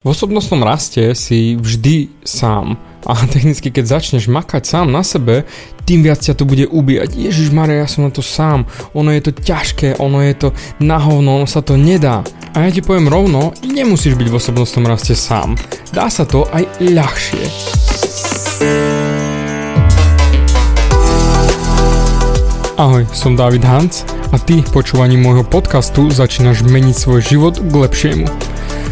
V osobnostnom raste si vždy sám a technicky keď začneš makať sám na sebe, tým viac ťa to bude ubíjať. Ježiš Maria, ja som na to sám, ono je to ťažké, ono je to nahovno, ono sa to nedá. A ja ti poviem rovno, nemusíš byť v osobnostnom raste sám. Dá sa to aj ľahšie. Ahoj, som David Hans a ty počúvaním môjho podcastu začínaš meniť svoj život k lepšiemu.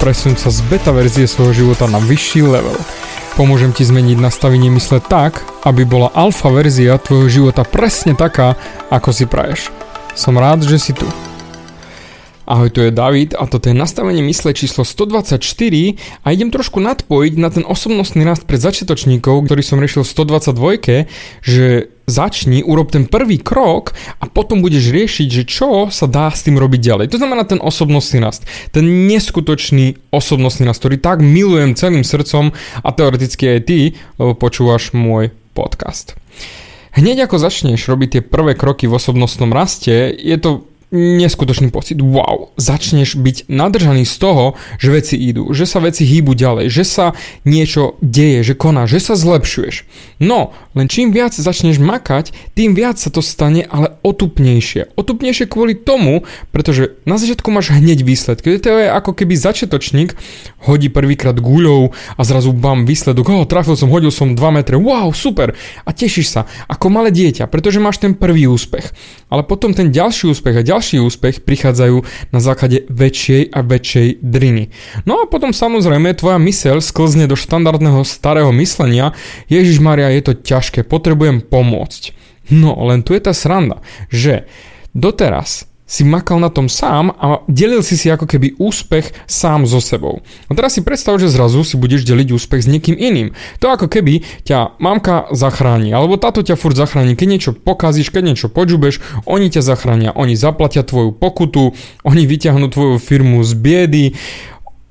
Presun sa z beta verzie svojho života na vyšší level. Pomôžem ti zmeniť nastavenie mysle tak, aby bola alfa verzia tvojho života presne taká, ako si praješ. Som rád, že si tu. Ahoj, tu je David a toto je nastavenie mysle číslo 124 a idem trošku nadpojiť na ten osobnostný rast pre začiatočníkov, ktorý som riešil v 122, že začni, urob ten prvý krok a potom budeš riešiť, že čo sa dá s tým robiť ďalej. To znamená ten osobnostný rast. Ten neskutočný osobnostný rast, ktorý tak milujem celým srdcom a teoreticky aj ty, lebo počúvaš môj podcast. Hneď ako začneš robiť tie prvé kroky v osobnostnom raste, je to neskutočný pocit. Wow, začneš byť nadržaný z toho, že veci idú, že sa veci hýbu ďalej, že sa niečo deje, že koná, že sa zlepšuješ. No, len čím viac začneš makať, tým viac sa to stane ale otupnejšie. Otupnejšie kvôli tomu, pretože na začiatku máš hneď výsledky. To je ako keby začiatočník hodí prvýkrát guľou a zrazu bam, výsledok, oh, trafil som, hodil som 2 metre, wow, super. A tešíš sa, ako malé dieťa, pretože máš ten prvý úspech. Ale potom ten ďalší úspech a ďalší ďalší úspech prichádzajú na základe väčšej a väčšej driny. No a potom samozrejme tvoja myseľ sklzne do štandardného starého myslenia Ježiš Maria, je to ťažké, potrebujem pomôcť. No len tu je tá sranda, že doteraz si makal na tom sám a delil si si ako keby úspech sám so sebou. A teraz si predstav, že zrazu si budeš deliť úspech s niekým iným. To ako keby ťa mamka zachráni, alebo táto ťa furt zachráni. Keď niečo pokazíš, keď niečo počubeš, oni ťa zachránia, oni zaplatia tvoju pokutu, oni vyťahnú tvoju firmu z biedy,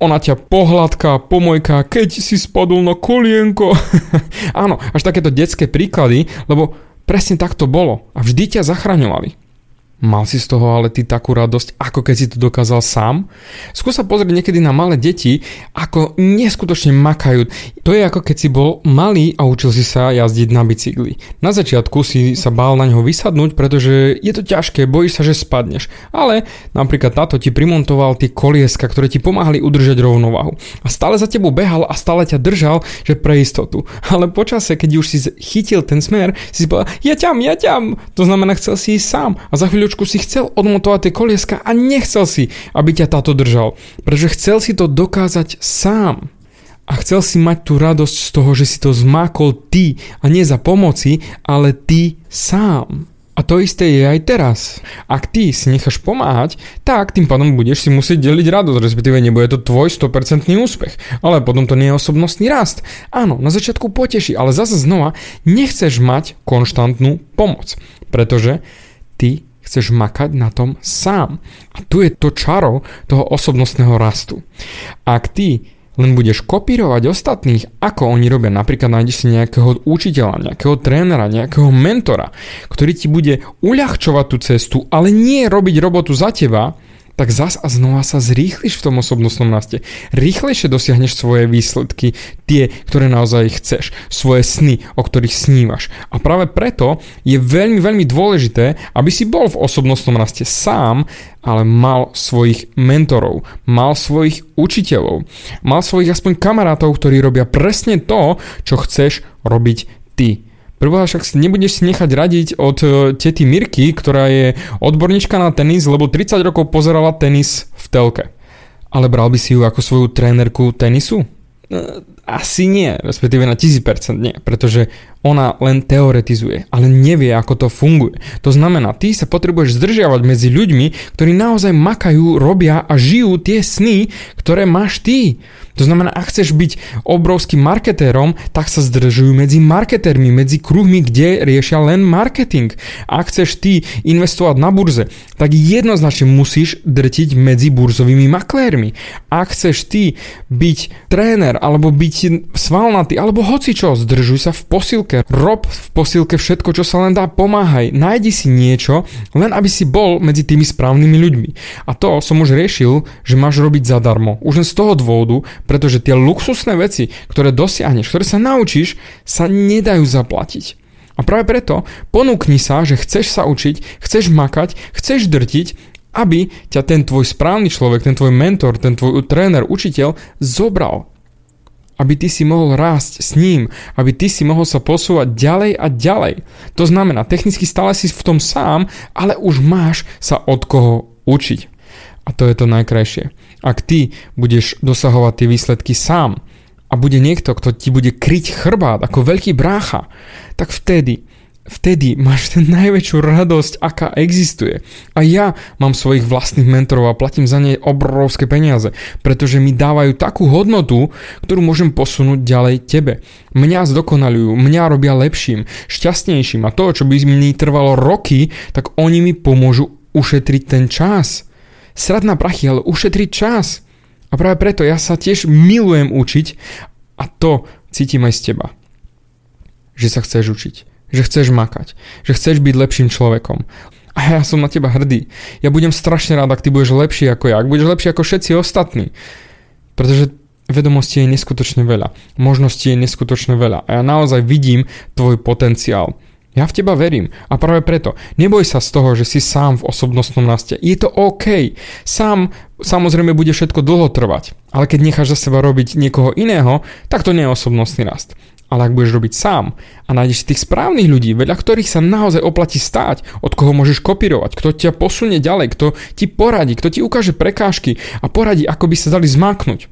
ona ťa pohľadká, pomojka, keď si spadol na kolienko. Áno, až takéto detské príklady, lebo presne tak to bolo a vždy ťa zachraňovali. Mal si z toho ale ty takú radosť, ako keď si to dokázal sám? Skús sa pozrieť niekedy na malé deti, ako neskutočne makajú. To je ako keď si bol malý a učil si sa jazdiť na bicykli. Na začiatku si sa bál na ňo vysadnúť, pretože je to ťažké, bojíš sa, že spadneš. Ale napríklad táto ti primontoval tie kolieska, ktoré ti pomáhali udržať rovnováhu. A stále za tebou behal a stále ťa držal, že pre istotu. Ale počase, keď už si chytil ten smer, si povedal, ja ťam, ja ťam. To znamená, chcel si ísť sám. A za chvíľu chvíľočku si chcel odmontovať tie kolieska a nechcel si, aby ťa táto držal, pretože chcel si to dokázať sám. A chcel si mať tú radosť z toho, že si to zmákol ty a nie za pomoci, ale ty sám. A to isté je aj teraz. Ak ty si necháš pomáhať, tak tým pádom budeš si musieť deliť radosť, respektíve nebude to tvoj 100% úspech. Ale potom to nie je osobnostný rast. Áno, na začiatku poteší, ale zase znova nechceš mať konštantnú pomoc. Pretože ty chceš makať na tom sám. A tu je to čaro toho osobnostného rastu. Ak ty len budeš kopírovať ostatných, ako oni robia. Napríklad nájdeš si nejakého učiteľa, nejakého trénera, nejakého mentora, ktorý ti bude uľahčovať tú cestu, ale nie robiť robotu za teba, tak zas a znova sa zrýchliš v tom osobnostnom raste. Rýchlejšie dosiahneš svoje výsledky, tie, ktoré naozaj chceš, svoje sny, o ktorých snívaš. A práve preto je veľmi, veľmi dôležité, aby si bol v osobnostnom raste sám, ale mal svojich mentorov, mal svojich učiteľov, mal svojich aspoň kamarátov, ktorí robia presne to, čo chceš robiť ty. Preboha, však nebudeš si nechať radiť od uh, tety Mirky, ktorá je odborníčka na tenis, lebo 30 rokov pozerala tenis v telke. Ale bral by si ju ako svoju trénerku tenisu? Asi nie, respektíve na 1000% nie, pretože ona len teoretizuje, ale nevie, ako to funguje. To znamená, ty sa potrebuješ zdržiavať medzi ľuďmi, ktorí naozaj makajú, robia a žijú tie sny, ktoré máš ty. To znamená, ak chceš byť obrovským marketérom, tak sa zdržujú medzi marketérmi, medzi kruhmi, kde riešia len marketing. Ak chceš ty investovať na burze, tak jednoznačne musíš drtiť medzi burzovými maklérmi. Ak chceš ty byť tréner, alebo byť svalnatý, alebo hoci čo, zdržuj sa v posilke. Rob v posilke všetko, čo sa len dá, pomáhaj. Najdi si niečo, len aby si bol medzi tými správnymi ľuďmi. A to som už riešil, že máš robiť zadarmo. Už len z toho dôvodu, pretože tie luxusné veci, ktoré dosiahneš, ktoré sa naučíš, sa nedajú zaplatiť. A práve preto ponúkni sa, že chceš sa učiť, chceš makať, chceš drtiť, aby ťa ten tvoj správny človek, ten tvoj mentor, ten tvoj tréner, učiteľ zobral. Aby ty si mohol rásť s ním, aby ty si mohol sa posúvať ďalej a ďalej. To znamená, technicky stále si v tom sám, ale už máš sa od koho učiť. A to je to najkrajšie. Ak ty budeš dosahovať tie výsledky sám a bude niekto, kto ti bude kryť chrbát ako veľký brácha, tak vtedy vtedy máš ten najväčšiu radosť, aká existuje. A ja mám svojich vlastných mentorov a platím za ne obrovské peniaze, pretože mi dávajú takú hodnotu, ktorú môžem posunúť ďalej tebe. Mňa zdokonalujú, mňa robia lepším, šťastnejším a to, čo by mi trvalo roky, tak oni mi pomôžu ušetriť ten čas srad na prachy, ale ušetriť čas. A práve preto ja sa tiež milujem učiť a to cítim aj z teba. Že sa chceš učiť, že chceš makať, že chceš byť lepším človekom. A ja som na teba hrdý. Ja budem strašne rád, ak ty budeš lepší ako ja, ak budeš lepší ako všetci ostatní. Pretože vedomostí je neskutočne veľa. Možností je neskutočne veľa. A ja naozaj vidím tvoj potenciál. Ja v teba verím a práve preto neboj sa z toho, že si sám v osobnostnom raste. Je to OK. Sám samozrejme bude všetko dlho trvať, ale keď necháš za seba robiť niekoho iného, tak to nie je osobnostný rast. Ale ak budeš robiť sám a nájdeš tých správnych ľudí, veľa ktorých sa naozaj oplatí stáť, od koho môžeš kopírovať, kto ťa posunie ďalej, kto ti poradí, kto ti ukáže prekážky a poradí, ako by sa dali zmáknuť.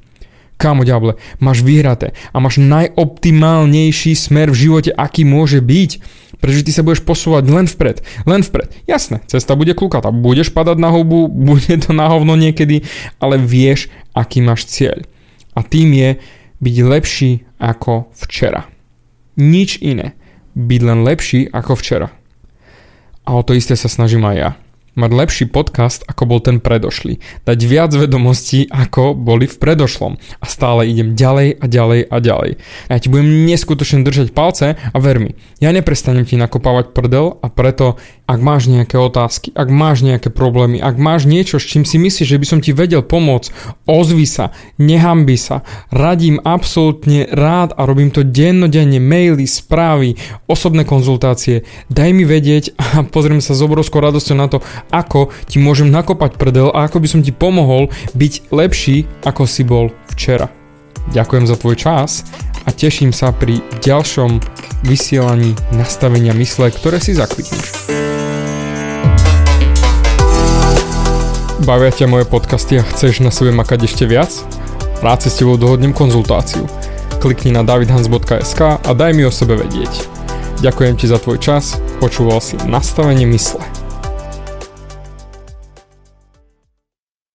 Kámo ďable, máš vyhraté a máš najoptimálnejší smer v živote, aký môže byť. Pretože ty sa budeš posúvať len vpred, len vpred. Jasné, cesta bude klukatá, budeš padať na hubu, bude to na hovno niekedy, ale vieš, aký máš cieľ. A tým je byť lepší ako včera. Nič iné. Byť len lepší ako včera. A o to isté sa snažím aj ja mať lepší podcast, ako bol ten predošlý. Dať viac vedomostí, ako boli v predošlom. A stále idem ďalej a ďalej a ďalej. A ja ti budem neskutočne držať palce a ver mi, ja neprestanem ti nakopávať prdel a preto, ak máš nejaké otázky, ak máš nejaké problémy, ak máš niečo, s čím si myslíš, že by som ti vedel pomôcť, ozvi sa, nehambi sa, radím absolútne rád a robím to dennodenne, maily, správy, osobné konzultácie. Daj mi vedieť a pozriem sa s obrovskou radosťou na to, ako ti môžem nakopať prdel a ako by som ti pomohol byť lepší, ako si bol včera. Ďakujem za tvoj čas a teším sa pri ďalšom vysielaní nastavenia mysle, ktoré si zaklikneš. Bavia ťa moje podcasty a chceš na sebe makať ešte viac? Rád si s tebou dohodnem konzultáciu. Klikni na davidhans.sk a daj mi o sebe vedieť. Ďakujem ti za tvoj čas, počúval si nastavenie mysle.